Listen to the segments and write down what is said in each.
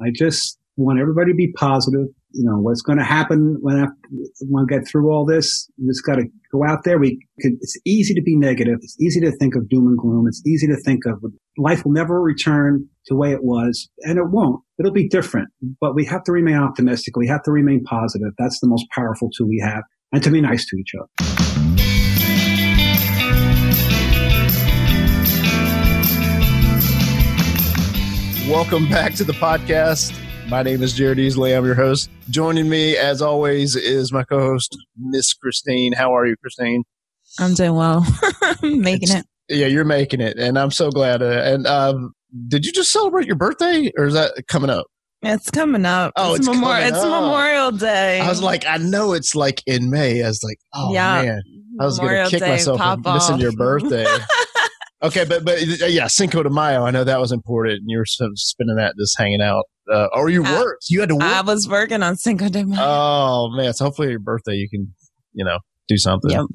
I just want everybody to be positive. You know, what's going to happen when I, when I get through all this, we just got to go out there. We could, it's easy to be negative. It's easy to think of doom and gloom. It's easy to think of life will never return to the way it was and it won't. It'll be different, but we have to remain optimistic. We have to remain positive. That's the most powerful tool we have and to be nice to each other. Welcome back to the podcast. My name is Jared Easley. I'm your host. Joining me, as always, is my co-host, Miss Christine. How are you, Christine? I'm doing well. making it's, it. Yeah, you're making it, and I'm so glad. Uh, and um, did you just celebrate your birthday, or is that coming up? It's coming up. Oh, it's, it's, Memorial, it's Memorial Day. I was like, I know it's like in May. I was like, oh yeah. man, I was going to kick Day, myself for missing your birthday. Okay, but but uh, yeah, Cinco de Mayo. I know that was important. And you were sort of spending that just hanging out. Uh, or you I, worked? You had to work. I was working on Cinco de Mayo. Oh man! So hopefully your birthday you can, you know, do something. Yep.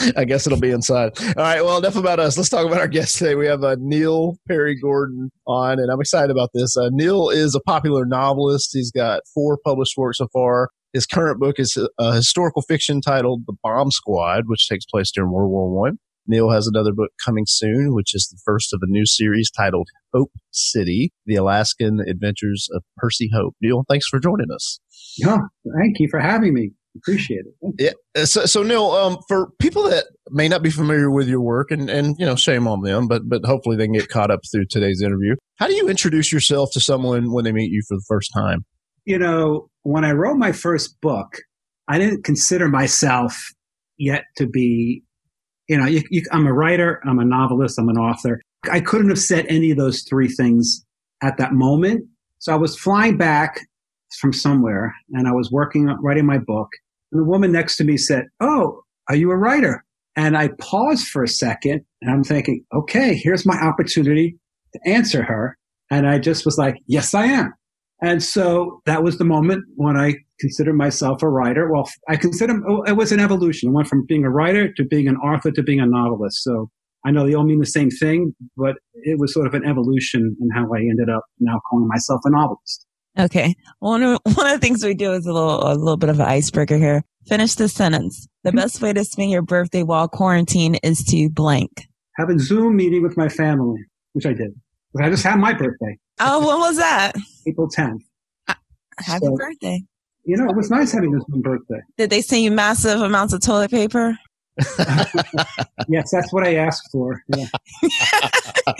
I guess it'll be inside. All right. Well, enough about us. Let's talk about our guest today. We have uh, Neil Perry Gordon on, and I'm excited about this. Uh, Neil is a popular novelist. He's got four published works so far. His current book is a historical fiction titled The Bomb Squad, which takes place during World War One. Neil has another book coming soon, which is the first of a new series titled Hope City, The Alaskan Adventures of Percy Hope. Neil, thanks for joining us. Yeah, thank you for having me. Appreciate it. Yeah. Uh, so, so Neil, um, for people that may not be familiar with your work, and, and you know, shame on them, but but hopefully they can get caught up through today's interview. How do you introduce yourself to someone when they meet you for the first time? You know, when I wrote my first book, I didn't consider myself yet to be you know, you, you, I'm a writer, I'm a novelist, I'm an author. I couldn't have said any of those three things at that moment. So I was flying back from somewhere and I was working, writing my book. And the woman next to me said, Oh, are you a writer? And I paused for a second and I'm thinking, okay, here's my opportunity to answer her. And I just was like, yes, I am. And so that was the moment when I consider myself a writer. Well, I consider oh, it was an evolution. I went from being a writer to being an author to being a novelist. So I know they all mean the same thing, but it was sort of an evolution in how I ended up now calling myself a novelist. Okay. One of, one of the things we do is a little, a little bit of an icebreaker here. Finish the sentence. The best way to spend your birthday while quarantine is to blank. Have a Zoom meeting with my family, which I did. I just had my birthday. Oh, when was that? April 10th. Uh, happy so, birthday you know, it was nice having this one birthday. Did they send you massive amounts of toilet paper? yes, that's what I asked for. Yeah. I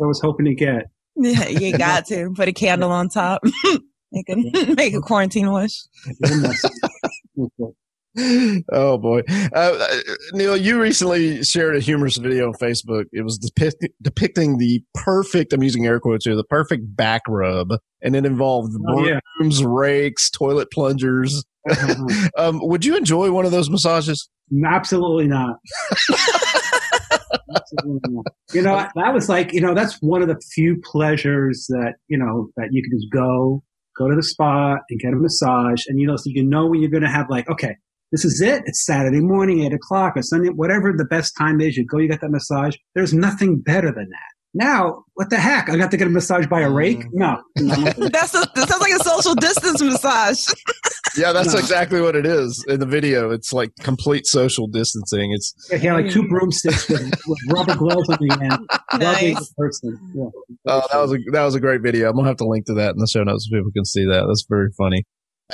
was hoping to get. Yeah, you got to put a candle on top. make a make a quarantine wish oh boy, uh, uh, Neil, you recently shared a humorous video on Facebook. It was depict- depicting the perfect, I'm using air quotes here, the perfect back rub, and it involved oh, brooms, yeah. rakes, toilet plungers. Mm-hmm. um, would you enjoy one of those massages? Absolutely not. Absolutely not. You know, that was like, you know, that's one of the few pleasures that, you know, that you can just go, go to the spa and get a massage. And, you know, so you know when you're going to have like, okay, this is it. It's Saturday morning, eight o'clock or Sunday, whatever the best time is. You go, you get that massage. There's nothing better than that. Now, what the heck? I got to get a massage by a rake? Mm. No. that's a, that sounds like a social distance massage. yeah, that's no. exactly what it is in the video. It's like complete social distancing. It's yeah, like two broomsticks with, with rubber gloves on the end, nice. the person. Yeah. Oh, that was a that was a great video. I'm gonna have to link to that in the show notes so people can see that. That's very funny.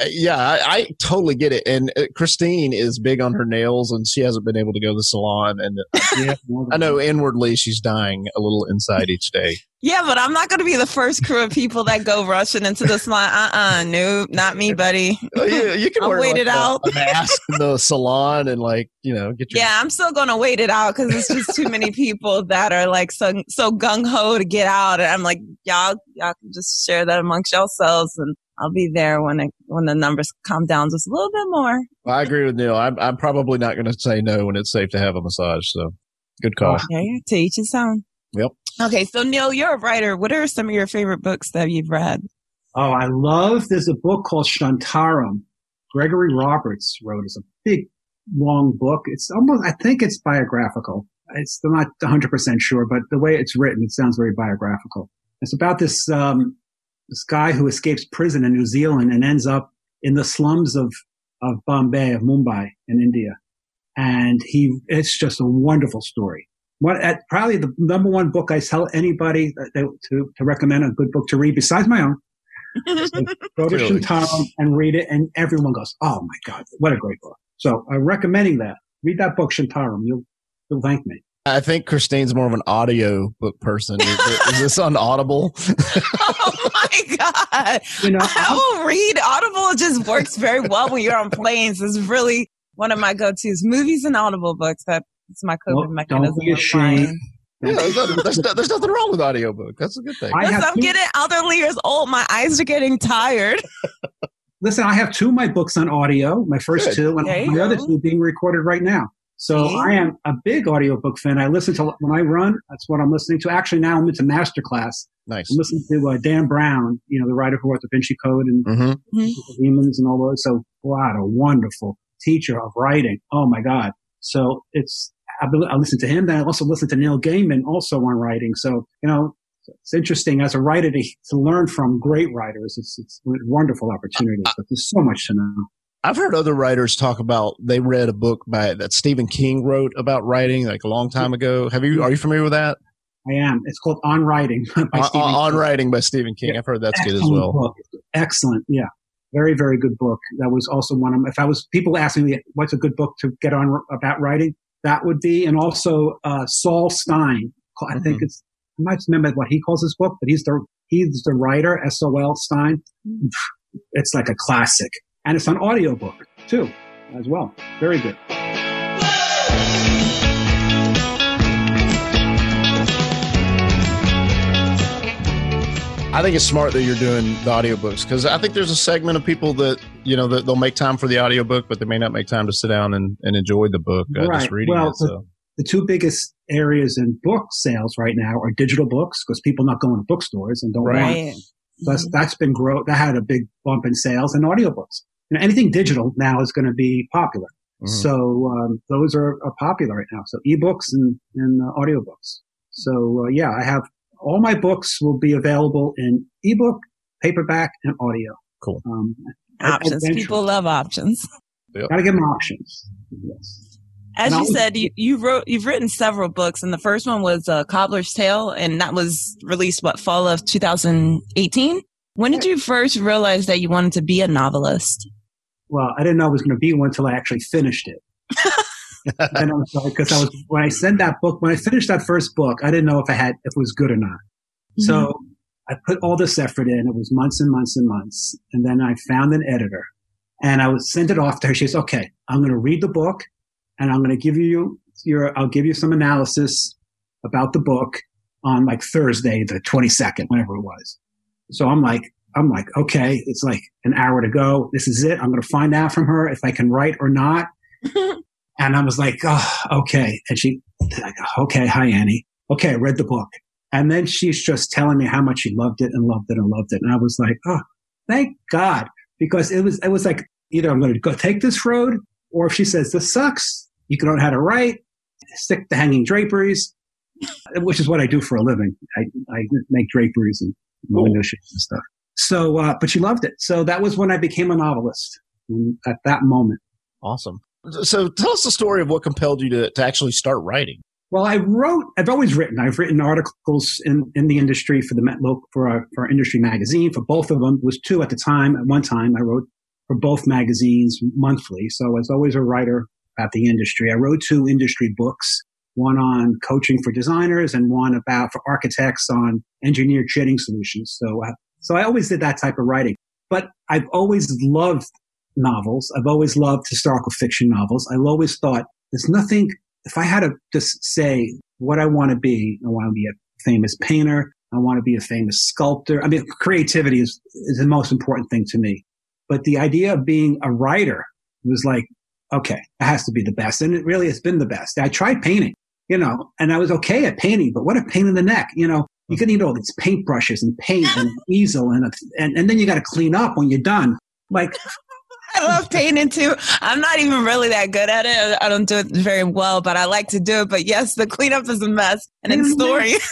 Uh, yeah, I, I, totally get it. And uh, Christine is big on her nails, and she hasn't been able to go to the salon. And yeah, I know inwardly she's dying a little inside each day. Yeah, but I'm not going to be the first crew of people that go rushing into the salon. Uh uh-uh, uh nope, not me, buddy. you, you can I'll wait like it a, out. a mask in the salon and like you know get your. Yeah, I'm still going to wait it out because it's just too many people that are like so so gung ho to get out, and I'm like y'all y'all can just share that amongst yourselves and I'll be there when it, when the numbers calm down just a little bit more. Well, I agree with Neil. I'm, I'm probably not going to say no when it's safe to have a massage. So good call. Okay. To each his own. Yep. Okay. So Neil, you're a writer. What are some of your favorite books that you've read? Oh, I love, there's a book called Shantaram. Gregory Roberts wrote. It's a big, long book. It's almost, I think it's biographical. It's I'm not 100% sure, but the way it's written, it sounds very biographical. It's about this, um, this guy who escapes prison in New Zealand and ends up in the slums of, of Bombay, of Mumbai in India. And he, it's just a wonderful story. What, at, probably the number one book I tell anybody to, to recommend a good book to read besides my own. go to really? Shantaram and read it, and everyone goes, "Oh my god, what a great book!" So I'm recommending that. Read that book, Shantaram. You'll you'll thank me. I think Christine's more of an audio book person. Is, is this on Audible? oh my god! You know, I will read. Audible just works very well when you're on planes. It's really one of my go-tos. Movies and Audible books. That's my coping well, mechanism. Don't be ashamed. Yeah, there's, there's, there's, nothing wrong with audiobook. That's a good thing. Yes, I'm two- getting elderly years old. My eyes are getting tired. Listen, I have two of my books on audio, my first good. two, and the other two being recorded right now. So I am a big audiobook fan. I listen to when I run. That's what I'm listening to. Actually, now I'm into masterclass. Nice. I'm listening to uh, Dan Brown, you know, the writer who wrote The Vinci Code and mm-hmm. mm-hmm. Demons and all those. So, what a wonderful teacher of writing. Oh my God. So it's I, I listen to him. Then I also listen to Neil Gaiman, also on writing. So you know, it's interesting as a writer to, to learn from great writers. It's it's a wonderful opportunity. But there's so much to know. I've heard other writers talk about they read a book by that Stephen King wrote about writing like a long time ago. Have you are you familiar with that? I am. It's called On Writing by on, on Writing by Stephen King. Yeah. I've heard that's Excellent good as well. Book. Excellent. Yeah. Very, very good book. That was also one of if I was people asking me what's a good book to get on about writing, that would be, and also uh, Sol Stein. I think mm-hmm. it's I might remember what he calls his book, but he's the he's the writer. S O L Stein. It's like a classic and it's an audiobook too, as well. Very good. I think it's smart that you're doing the audiobooks because I think there's a segment of people that, you know, that they'll make time for the audiobook, but they may not make time to sit down and, and enjoy the book uh, right. just reading well, it. So. The, the two biggest areas in book sales right now are digital books because people not going to bookstores and don't right. want. That's, that's been grow. That had a big bump in sales and audiobooks you know, anything digital now is going to be popular. Mm-hmm. So um, those are, are, popular right now. So ebooks and, and uh, audiobooks. So uh, yeah, I have all my books will be available in ebook, paperback, and audio. Cool. Um, options. People love options. Yep. Got to give them options. Yes. As and you said, you, you wrote you've written several books, and the first one was uh, Cobbler's Tale, and that was released what fall of 2018. When did you first realize that you wanted to be a novelist? Well, I didn't know it was going to be one until I actually finished it. and I was like, because I was when I sent that book, when I finished that first book, I didn't know if I had if it was good or not. Mm-hmm. So I put all this effort in. It was months and months and months, and then I found an editor, and I was sent it off to her. She says, "Okay, I'm going to read the book, and I'm going to give you your I'll give you some analysis about the book on like Thursday, the 22nd, whenever it was." So I'm like, I'm like, okay, it's like an hour to go. This is it. I'm going to find out from her if I can write or not. and I was like, oh, okay. And she, like, okay, hi, Annie. Okay, I read the book. And then she's just telling me how much she loved it and loved it and loved it. And I was like, oh, thank God. Because it was, it was like, either I'm going to go take this road, or if she says, this sucks, you can learn how to write, stick to hanging draperies, which is what I do for a living. I, I make draperies and window shades and stuff. So, uh, but she loved it. So that was when I became a novelist at that moment. Awesome. So tell us the story of what compelled you to, to actually start writing. Well, I wrote, I've always written, I've written articles in, in the industry for the Met for our, for our industry magazine, for both of them. It was two at the time. At one time, I wrote for both magazines monthly. So I was always a writer about the industry. I wrote two industry books, one on coaching for designers and one about for architects on engineered shading solutions. So uh, so I always did that type of writing. But I've always loved novels. I've always loved historical fiction novels. I've always thought there's nothing, if I had to just say what I want to be, I want to be a famous painter. I want to be a famous sculptor. I mean, creativity is, is the most important thing to me. But the idea of being a writer was like, okay, it has to be the best. And it really has been the best. I tried painting, you know, and I was okay at painting, but what a pain in the neck, you know, you can need all these paintbrushes and paint and easel and, a, and, and then you got to clean up when you're done. Like, I love painting too. I'm not even really that good at it. I don't do it very well, but I like to do it. But yes, the cleanup is a mess. And it's mm-hmm. story.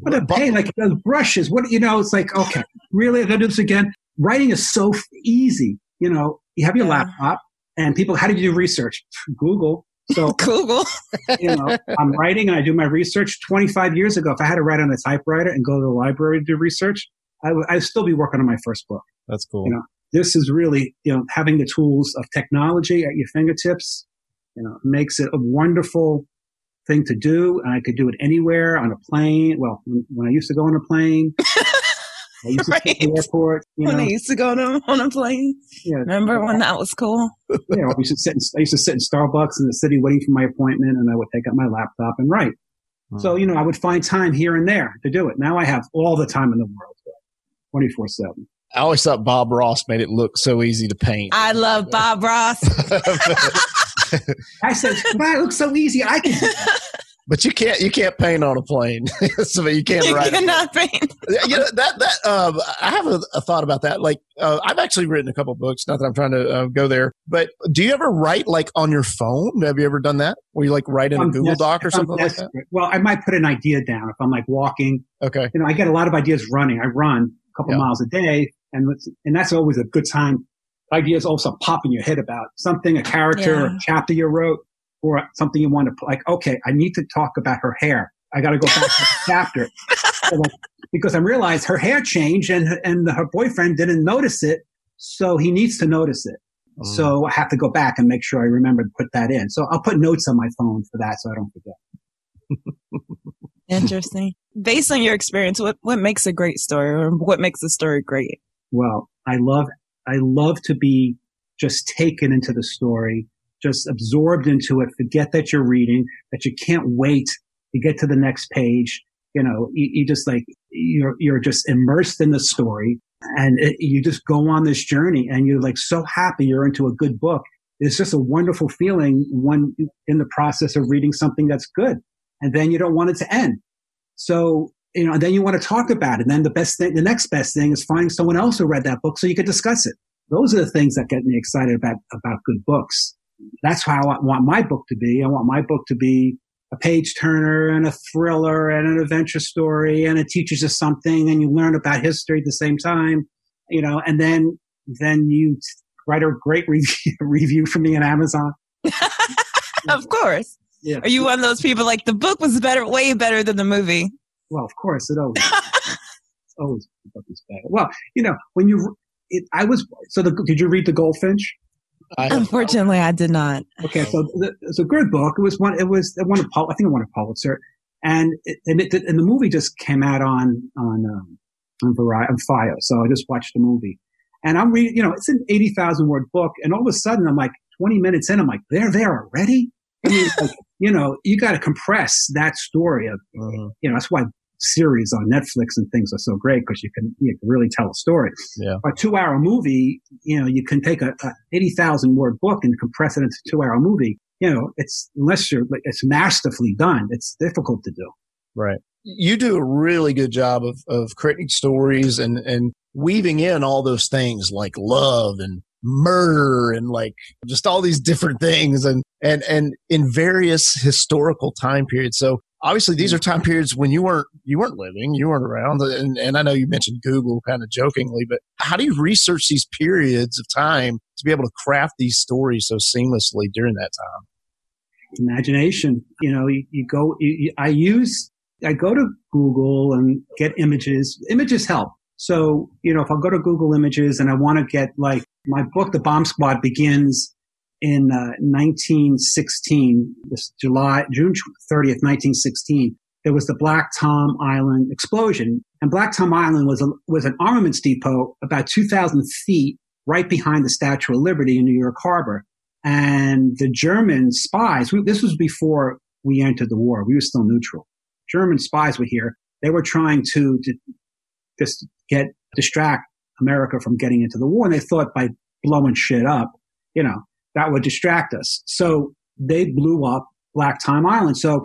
What a pain! Like those brushes. What you know? It's like okay, really? I gotta do this again. Writing is so easy. You know, you have your yeah. laptop, and people. How did you do research? Google. So Google. you know, I'm writing and I do my research. 25 years ago, if I had to write on a typewriter and go to the library to do research, I would I'd still be working on my first book. That's cool. You know, this is really you know having the tools of technology at your fingertips. You know, makes it a wonderful thing to do. And I could do it anywhere on a plane. Well, when, when I used to go on a plane. I used to right. the airport. when know. I used to go to, on a plane. Yeah. Remember when that was cool? yeah, we used to sit in, I used to sit in Starbucks in the city waiting for my appointment and I would take out my laptop and write. Hmm. So, you know, I would find time here and there to do it. Now I have all the time in the world, 24 7. I always thought Bob Ross made it look so easy to paint. I love Bob Ross. I said, "Why it looks so easy. I can." But you can't you can't paint on a plane, so you can't write. you write. cannot paint. you know that that um, I have a, a, thought about that. Like uh, I've actually written a couple books. Not that I'm trying to uh, go there, but do you ever write like on your phone? Have you ever done that? Where you like write in a Google Doc or something like that? Well, I might put an idea down if I'm like walking. Okay. You know, I get a lot of ideas running. I run a couple yeah. miles a day, and and that's always a good time. Ideas also pop in your head about something, a character, yeah. or a chapter you wrote or something you want to like, okay, I need to talk about her hair. I got to go back to the chapter so like, because I realized her hair changed and and her boyfriend didn't notice it, so he needs to notice it. Mm. So I have to go back and make sure I remember to put that in. So I'll put notes on my phone for that so I don't forget. Interesting. Based on your experience, what what makes a great story, or what makes a story great? Well, I love I love to be just taken into the story just absorbed into it, forget that you're reading, that you can't wait to get to the next page. You know, you, you just like, you're, you're just immersed in the story and it, you just go on this journey and you're like so happy you're into a good book. It's just a wonderful feeling when in the process of reading something that's good. And then you don't want it to end. So, you know, then you want to talk about it. And then the best thing, the next best thing is finding someone else who read that book so you could discuss it. Those are the things that get me excited about, about good books that's how I want my book to be. I want my book to be a page turner and a thriller and an adventure story and it teaches you something and you learn about history at the same time, you know, and then, then you write a great review, review for me on Amazon. of course. Yeah. Are you one of those people like the book was better, way better than the movie? Well, of course it always, always the book is better. Well, you know, when you, it, I was, so the, did you read the Goldfinch? I, Unfortunately, I did not. Okay, so it's a good book. It was one. It was it won a I think it won a Pulitzer, and it, and, it, and the movie just came out on on um, on Variety on Fire. So I just watched the movie, and I'm reading. You know, it's an eighty thousand word book, and all of a sudden I'm like twenty minutes in. I'm like, they're there already. I mean, like, you know, you got to compress that story of. Uh-huh. You know, that's why series on Netflix and things are so great because you can you can really tell a story. Yeah. A two hour movie, you know, you can take a, a eighty thousand word book and compress it into a two hour movie. You know, it's unless you're it's masterfully done, it's difficult to do. Right. You do a really good job of of creating stories and and weaving in all those things like love and murder and like just all these different things and and and in various historical time periods so obviously these hmm. are time periods when you weren't you weren't living you weren't around and, and i know you mentioned google kind of jokingly but how do you research these periods of time to be able to craft these stories so seamlessly during that time? Imagination. You know you, you go you, i use i go to google and get images. Images help. So you know if i go to google images and i want to get like my book the bomb squad begins in uh, 1916, this July, June 30th, 1916, there was the Black Tom Island explosion. And Black Tom Island was a, was an armaments depot about 2,000 feet right behind the Statue of Liberty in New York Harbor. And the German spies, we, this was before we entered the war. We were still neutral. German spies were here. They were trying to, to just get, distract America from getting into the war. And they thought by blowing shit up, you know, that would distract us. So they blew up Black Tom Island. So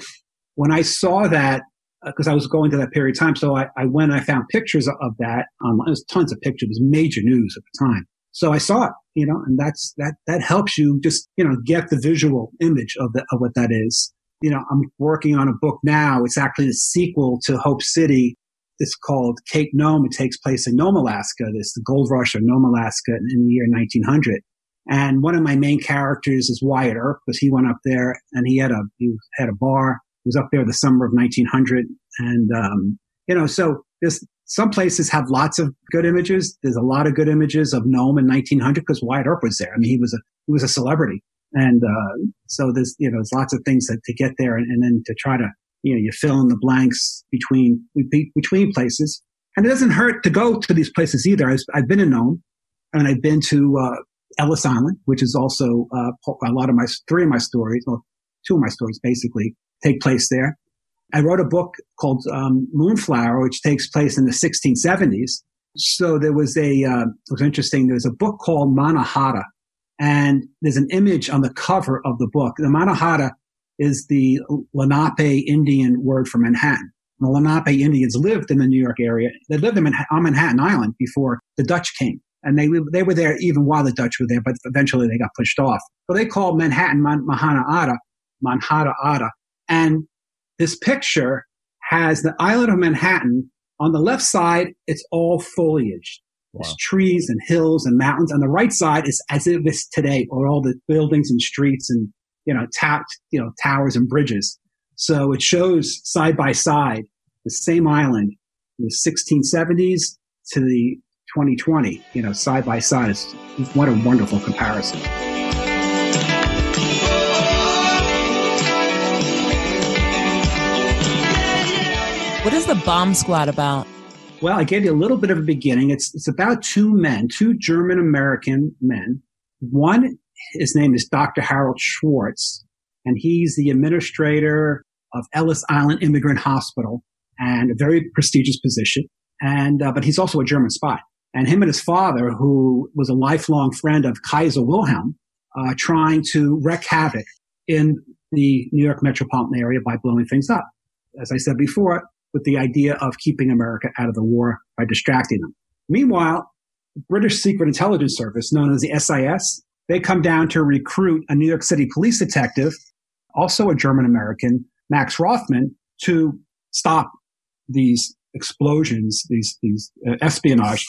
when I saw that, because uh, I was going to that period of time, so I, I went and I found pictures of that online. There's tons of pictures. It was major news at the time. So I saw it, you know, and that's, that, that helps you just, you know, get the visual image of the, of what that is. you know, I'm working on a book now. It's actually the sequel to Hope City. It's called Cape Nome. It takes place in Nome, Alaska. This the gold rush of Nome, Alaska in the year 1900. And one of my main characters is Wyatt Earp because he went up there and he had a he had a bar. He was up there the summer of 1900, and um, you know, so there's some places have lots of good images. There's a lot of good images of Nome in 1900 because Wyatt Earp was there. I mean, he was a he was a celebrity, and uh, so there's you know there's lots of things that to get there, and, and then to try to you know you fill in the blanks between between places. And it doesn't hurt to go to these places either. I've, been in Nome, and I've been to uh, Ellis Island, which is also uh, a lot of my three of my stories, or two of my stories basically take place there. I wrote a book called um, Moonflower, which takes place in the 1670s. So there was a uh, it was interesting. There's a book called Mannahatta, and there's an image on the cover of the book. The Mannahatta is the Lenape Indian word for Manhattan. The Lenape Indians lived in the New York area. They lived in on Manhattan Island before the Dutch came and they they were there even while the Dutch were there, but eventually they got pushed off. So they called Manhattan Man, Mahana Ada, Manhattan Ada, and this picture has the island of Manhattan on the left side. It's all foliage. Wow. There's trees and hills and mountains. On the right side is as if it's today, or all the buildings and streets and you know, ta- you know, towers and bridges. So it shows side by side the same island in the 1670s to the 2020, you know, side by side. It's, what a wonderful comparison. What is the bomb squad about? Well, I gave you a little bit of a beginning. It's it's about two men, two German American men. One, his name is Dr. Harold Schwartz, and he's the administrator of Ellis Island Immigrant Hospital, and a very prestigious position. And uh, but he's also a German spy. And him and his father, who was a lifelong friend of Kaiser Wilhelm, uh, trying to wreak havoc in the New York metropolitan area by blowing things up. As I said before, with the idea of keeping America out of the war by distracting them. Meanwhile, the British Secret Intelligence Service, known as the SIS, they come down to recruit a New York City police detective, also a German American, Max Rothman, to stop these explosions, these, these uh, espionage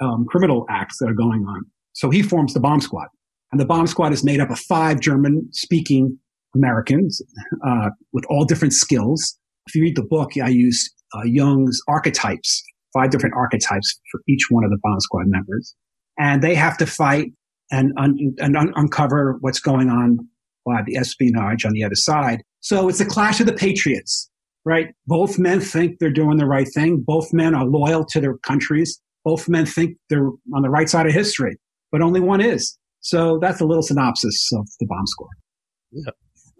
um, criminal acts that are going on. So he forms the bomb squad. And the bomb squad is made up of five German speaking Americans uh, with all different skills. If you read the book, I use uh, Jung's archetypes, five different archetypes for each one of the bomb squad members. And they have to fight and, un- and un- uncover what's going on by the espionage on the other side. So it's a clash of the patriots, right? Both men think they're doing the right thing. Both men are loyal to their countries both men think they're on the right side of history, but only one is. So that's a little synopsis of the bomb squad. Yeah.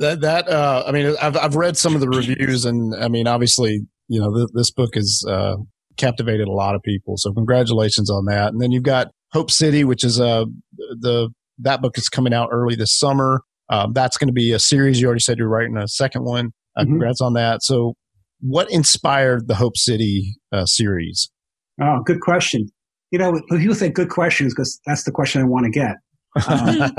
That, that, uh, I mean, I've, I've read some of the reviews and I mean, obviously, you know, th- this book has, uh, captivated a lot of people. So congratulations on that. And then you've got Hope City, which is, uh, the, that book is coming out early this summer. Um, that's going to be a series. You already said you're writing a second one. Uh, mm-hmm. Congrats on that. So, what inspired the Hope City uh, series? Oh, good question. You know, people say good questions because that's the question I want to get. Um,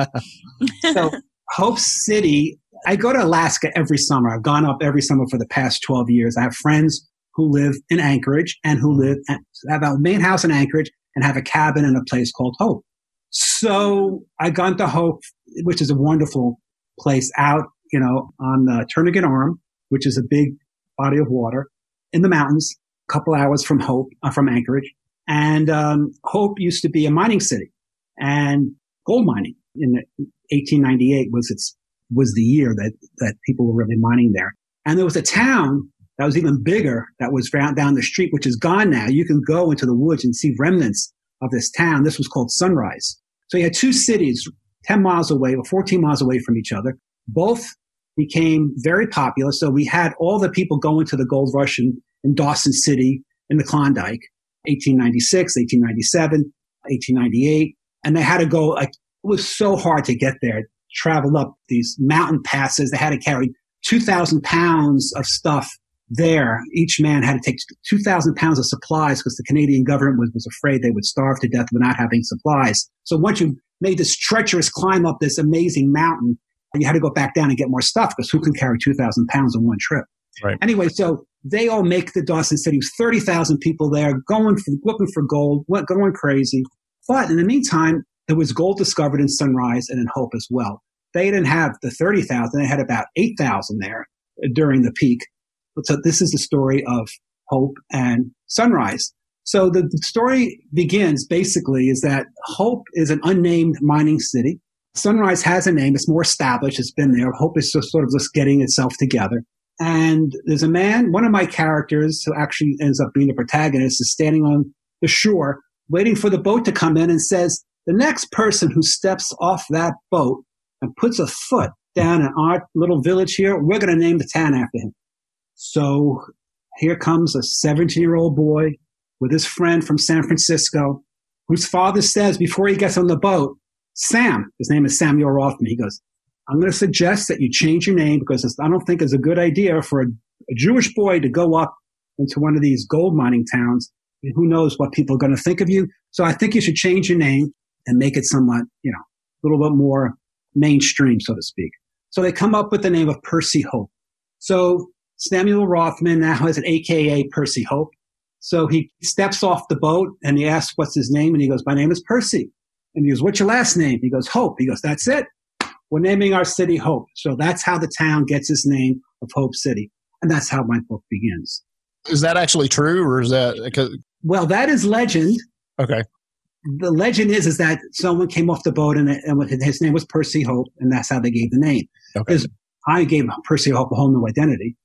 so, Hope City, I go to Alaska every summer. I've gone up every summer for the past 12 years. I have friends who live in Anchorage and who live at, have a main house in Anchorage and have a cabin in a place called Hope. So I gone to Hope, which is a wonderful place out, you know, on the Turnagain Arm, which is a big body of water in the mountains couple hours from Hope, uh, from Anchorage. And um, Hope used to be a mining city and gold mining in 1898 was its was the year that that people were really mining there. And there was a town that was even bigger that was down the street, which is gone now. You can go into the woods and see remnants of this town. This was called Sunrise. So you had two cities 10 miles away or 14 miles away from each other. Both became very popular. So we had all the people going to the gold rush and in Dawson City in the Klondike, 1896, 1897, 1898. And they had to go, like, it was so hard to get there, travel up these mountain passes. They had to carry 2,000 pounds of stuff there. Each man had to take 2,000 pounds of supplies because the Canadian government was, was afraid they would starve to death without having supplies. So once you made this treacherous climb up this amazing mountain, you had to go back down and get more stuff because who can carry 2,000 pounds in one trip? Right. Anyway, so they all make the Dawson City. 30,000 people there going for, looking for gold, going crazy. But in the meantime, there was gold discovered in Sunrise and in Hope as well. They didn't have the 30,000. They had about 8,000 there during the peak. So this is the story of Hope and Sunrise. So the, story begins basically is that Hope is an unnamed mining city. Sunrise has a name. It's more established. It's been there. Hope is just sort of just getting itself together. And there's a man, one of my characters who actually ends up being the protagonist is standing on the shore waiting for the boat to come in and says, the next person who steps off that boat and puts a foot down in our little village here, we're going to name the town after him. So here comes a 17 year old boy with his friend from San Francisco, whose father says before he gets on the boat, Sam, his name is Samuel Rothman, he goes, I'm going to suggest that you change your name because I don't think it's a good idea for a, a Jewish boy to go up into one of these gold mining towns. And Who knows what people are going to think of you? So I think you should change your name and make it somewhat, you know, a little bit more mainstream, so to speak. So they come up with the name of Percy Hope. So Samuel Rothman now has an AKA Percy Hope. So he steps off the boat and he asks, what's his name? And he goes, my name is Percy. And he goes, what's your last name? He goes, Hope. He goes, that's it. We're naming our city Hope. So that's how the town gets its name of Hope City. And that's how my book begins. Is that actually true or is that? Well, that is legend. Okay. The legend is, is that someone came off the boat and, and his name was Percy Hope. And that's how they gave the name. Okay. I gave Percy Hope a whole new identity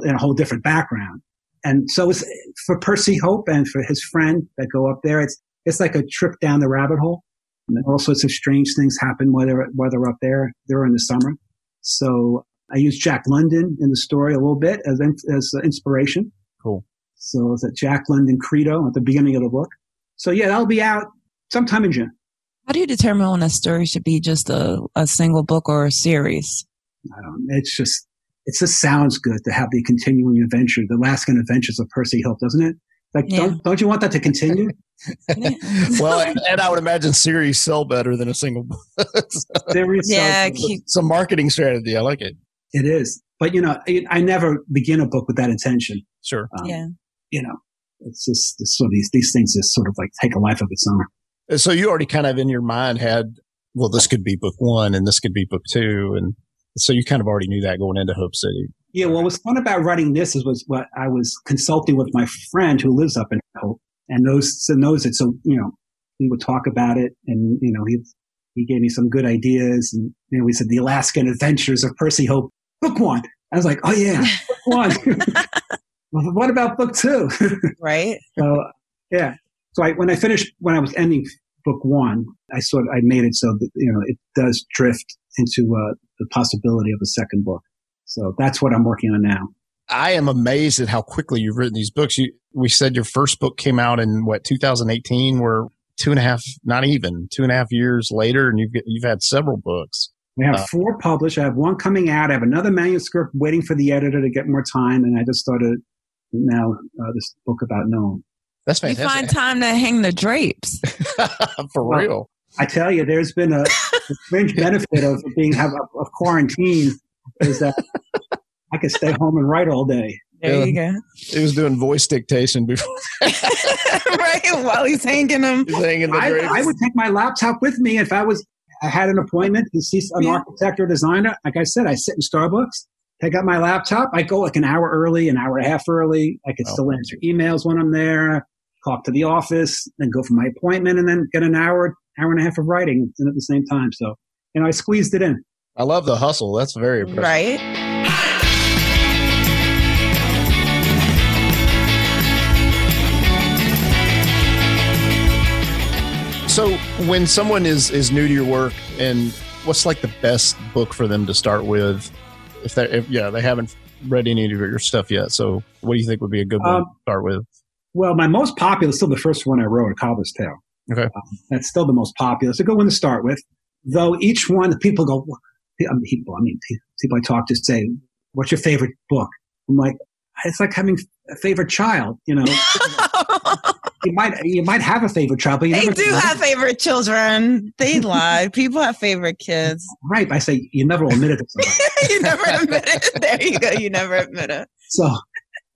and a whole different background. And so it's for Percy Hope and for his friend that go up there. It's, it's like a trip down the rabbit hole. And all sorts of strange things happen while they're, while they're up there during the summer. So I use Jack London in the story a little bit as, as inspiration. Cool. So it's a Jack London credo at the beginning of the book. So yeah, that'll be out sometime in June. How do you determine when a story should be just a, a single book or a series? I don't, it's just, it just sounds good to have the continuing adventure, the Alaskan adventures of Percy Hope, doesn't it? Like, yeah. don't, don't you want that to continue? well, and I would imagine series sell better than a single book. series yeah, keep- it's a marketing strategy. I like it. It is. But, you know, I never begin a book with that intention. Sure. Um, yeah. You know, it's just it's sort of these, these things just sort of like take a life of its own. So you already kind of in your mind had, well, this could be book one and this could be book two. And so you kind of already knew that going into Hope City. Yeah, what was fun about writing this is was what I was consulting with my friend who lives up in Hope and knows so knows it. So you know, we would talk about it, and you know, he he gave me some good ideas, and you know, we said the Alaskan Adventures of Percy Hope, book one. I was like, oh yeah, book one. well, what about book two? right. so yeah. So I, when I finished, when I was ending book one, I sort of I made it so that you know it does drift into uh, the possibility of a second book. So that's what I'm working on now. I am amazed at how quickly you've written these books. You, we said your first book came out in what 2018. We're two and a half, not even two and a half years later, and you've you've had several books. We have uh, four published. I have one coming out. I have another manuscript waiting for the editor to get more time, and I just started now uh, this book about Nome. That's fantastic. You find time to hang the drapes. for well, real. I tell you, there's been a, a fringe benefit of being have of quarantine is that I could stay home and write all day. There you go. He was doing voice dictation before. right, while he's hanging them. He's hanging the I, I, would take my laptop with me if I was I had an appointment to see an yeah. architect or designer. Like I said, I sit in Starbucks, take out my laptop. I go like an hour early, an hour and a half early. I could oh. still answer emails when I'm there, talk to the office, then go for my appointment, and then get an hour, hour and a half of writing at the same time. So, you know, I squeezed it in. I love the hustle. That's very impressive. Right. So when someone is is new to your work and what's like the best book for them to start with if they if, yeah, they haven't read any of your stuff yet. So what do you think would be a good one um, to start with? Well, my most popular is still the first one I wrote, A Cobbler's Tale. Okay. Um, that's still the most popular. It's a good one to start with. Though each one, people go, people, I mean, people I talk to say, what's your favorite book? I'm like, it's like having a favorite child, you know? you might you might have a favorite child, but you they never, do have favorite children. They lie. People have favorite kids. Right. I say you never admit it you never admit it. There you go. You never admit it. So,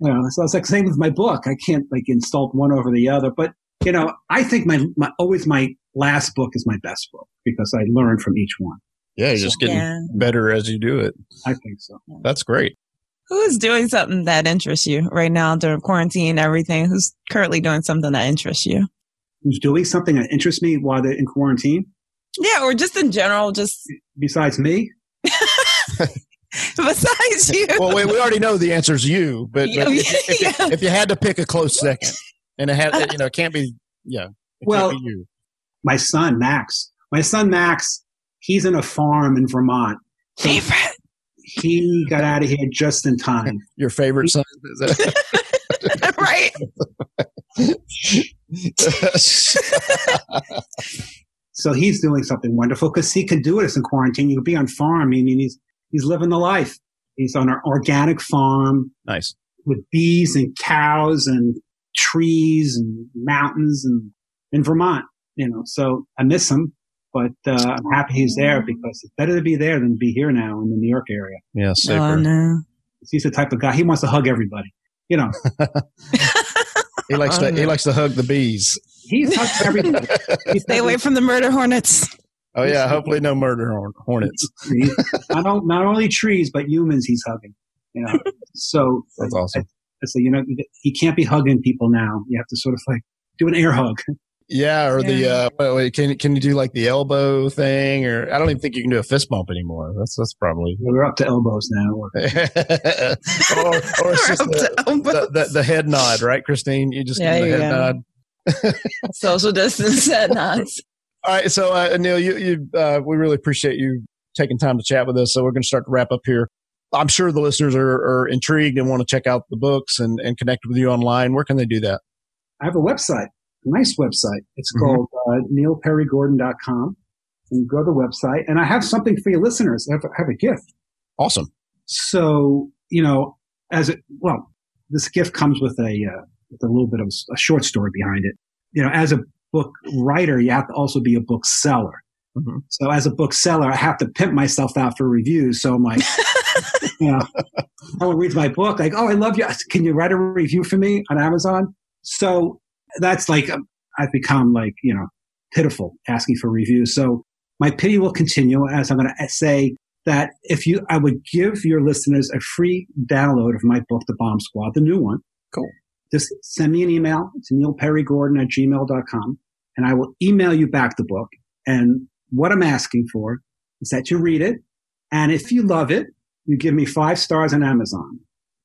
you know, so it's like same with my book. I can't like insult one over the other, but you know, I think my, my always my last book is my best book because I learn from each one. Yeah, you're just getting yeah. better as you do it. I think so. That's great. Who is doing something that interests you right now during quarantine everything? Who's currently doing something that interests you? Who's doing something that interests me while they're in quarantine? Yeah, or just in general, just besides me. besides you. Well, we, we already know the answer is you, but, but if, if, yeah. if, you had to pick a close second, and it had, you know, it can't be, yeah. well, you. my son Max, my son Max, he's in a farm in Vermont. Favorite he got out of here just in time. Your favorite son? right. so he's doing something wonderful because he can do this in quarantine. You can be on farm. I mean, he's he's living the life. He's on an organic farm. Nice. With bees and cows and trees and mountains and in Vermont, you know. So I miss him. But uh, I'm happy he's there because it's better to be there than to be here now in the New York area. Yeah, super. Oh, no. He's the type of guy he wants to hug everybody. You know. he likes oh, to no. he likes to hug the bees. He hugs everybody. Stay away from the murder hornets. Oh yeah, hopefully no murder hornets. not, not only trees but humans he's hugging. You know, so that's awesome. I, I say, you know, he can't be hugging people now. You have to sort of like do an air hug. Yeah, or yeah. the uh, wait, can can you do like the elbow thing? Or I don't even think you can do a fist bump anymore. That's that's probably we're up to elbows now. or, or it's just the, the, the, the, head nod, right, Christine? You just yeah, give the head nod. Social distance head nods. All right, so uh, Neil, you, you uh, we really appreciate you taking time to chat with us. So we're going to start to wrap up here. I'm sure the listeners are, are intrigued and want to check out the books and, and connect with you online. Where can they do that? I have a website, nice website. It's mm-hmm. called uh, neilperrygordon.com. And you go to the website, and I have something for your listeners. I have, I have a gift. Awesome. So, you know, as it, well, this gift comes with a, uh, with a little bit of a short story behind it. You know, as a book writer, you have to also be a bookseller. Mm-hmm. So as a bookseller, I have to pimp myself out for reviews. So I'm like, you know, someone reads my book, like, oh, I love you. Can you write a review for me on Amazon? So that's like um, I've become like you know pitiful asking for reviews. So my pity will continue as I'm going to say that if you, I would give your listeners a free download of my book, The Bomb Squad, the new one. Cool. Just send me an email to neilperrygordon at gmail.com and I will email you back the book. And what I'm asking for is that you read it. And if you love it, you give me five stars on Amazon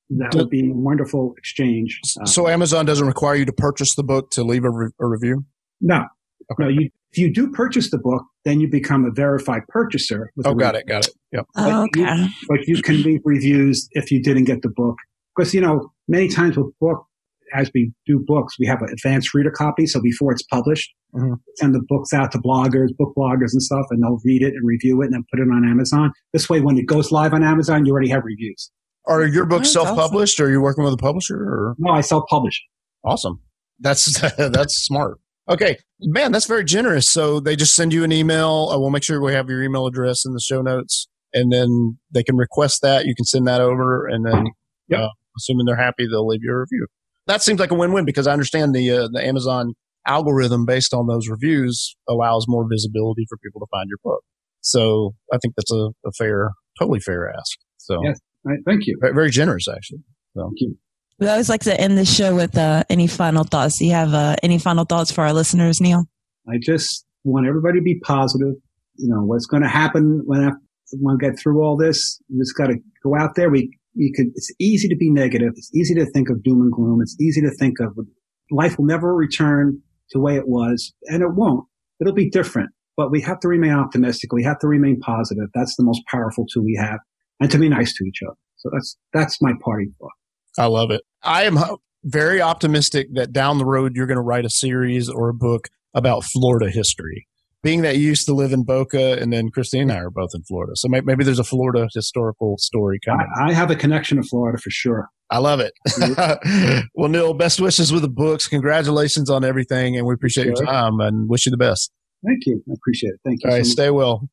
that would be a wonderful exchange. Uh, so Amazon doesn't require you to purchase the book to leave a, re- a review? No. Okay. No, you, if you do purchase the book, then you become a verified purchaser. oh, got it, got it. Yep. Oh, okay. You, but you can leave reviews if you didn't get the book. Because, you know, many times with book, as we do books, we have an advanced reader copy. So before it's published, mm-hmm. send the books out to bloggers, book bloggers and stuff, and they'll read it and review it and then put it on Amazon. This way, when it goes live on Amazon, you already have reviews. Are your books self-published, awesome. or are you working with a publisher? Or? No, I self-publish. Awesome. That's that's smart. Okay, man, that's very generous. So they just send you an email. I will make sure we have your email address in the show notes, and then they can request that. You can send that over, and then yep. uh, assuming they're happy, they'll leave you a review. That seems like a win-win because I understand the uh, the Amazon algorithm based on those reviews allows more visibility for people to find your book. So I think that's a, a fair, totally fair ask. So yes. Right, thank you. Very, generous, actually. So. Thank you. We always like to end the show with uh, any final thoughts. Do you have uh, any final thoughts for our listeners, Neil? I just want everybody to be positive. You know, what's going to happen when I, when I get through all this, you just got to go out there. We, you could, it's easy to be negative. It's easy to think of doom and gloom. It's easy to think of life will never return to the way it was, and it won't. It'll be different, but we have to remain optimistic. We have to remain positive. That's the most powerful tool we have and to be nice to each other. So that's that's my party thought. I love it. I am very optimistic that down the road you're going to write a series or a book about Florida history. being that you used to live in Boca and then Christine and I are both in Florida. So maybe, maybe there's a Florida historical story coming. I, I have a connection to Florida for sure. I love it. well, Neil, best wishes with the books. Congratulations on everything. And we appreciate sure. your time and wish you the best. Thank you. I appreciate it. Thank you. All right. So stay well.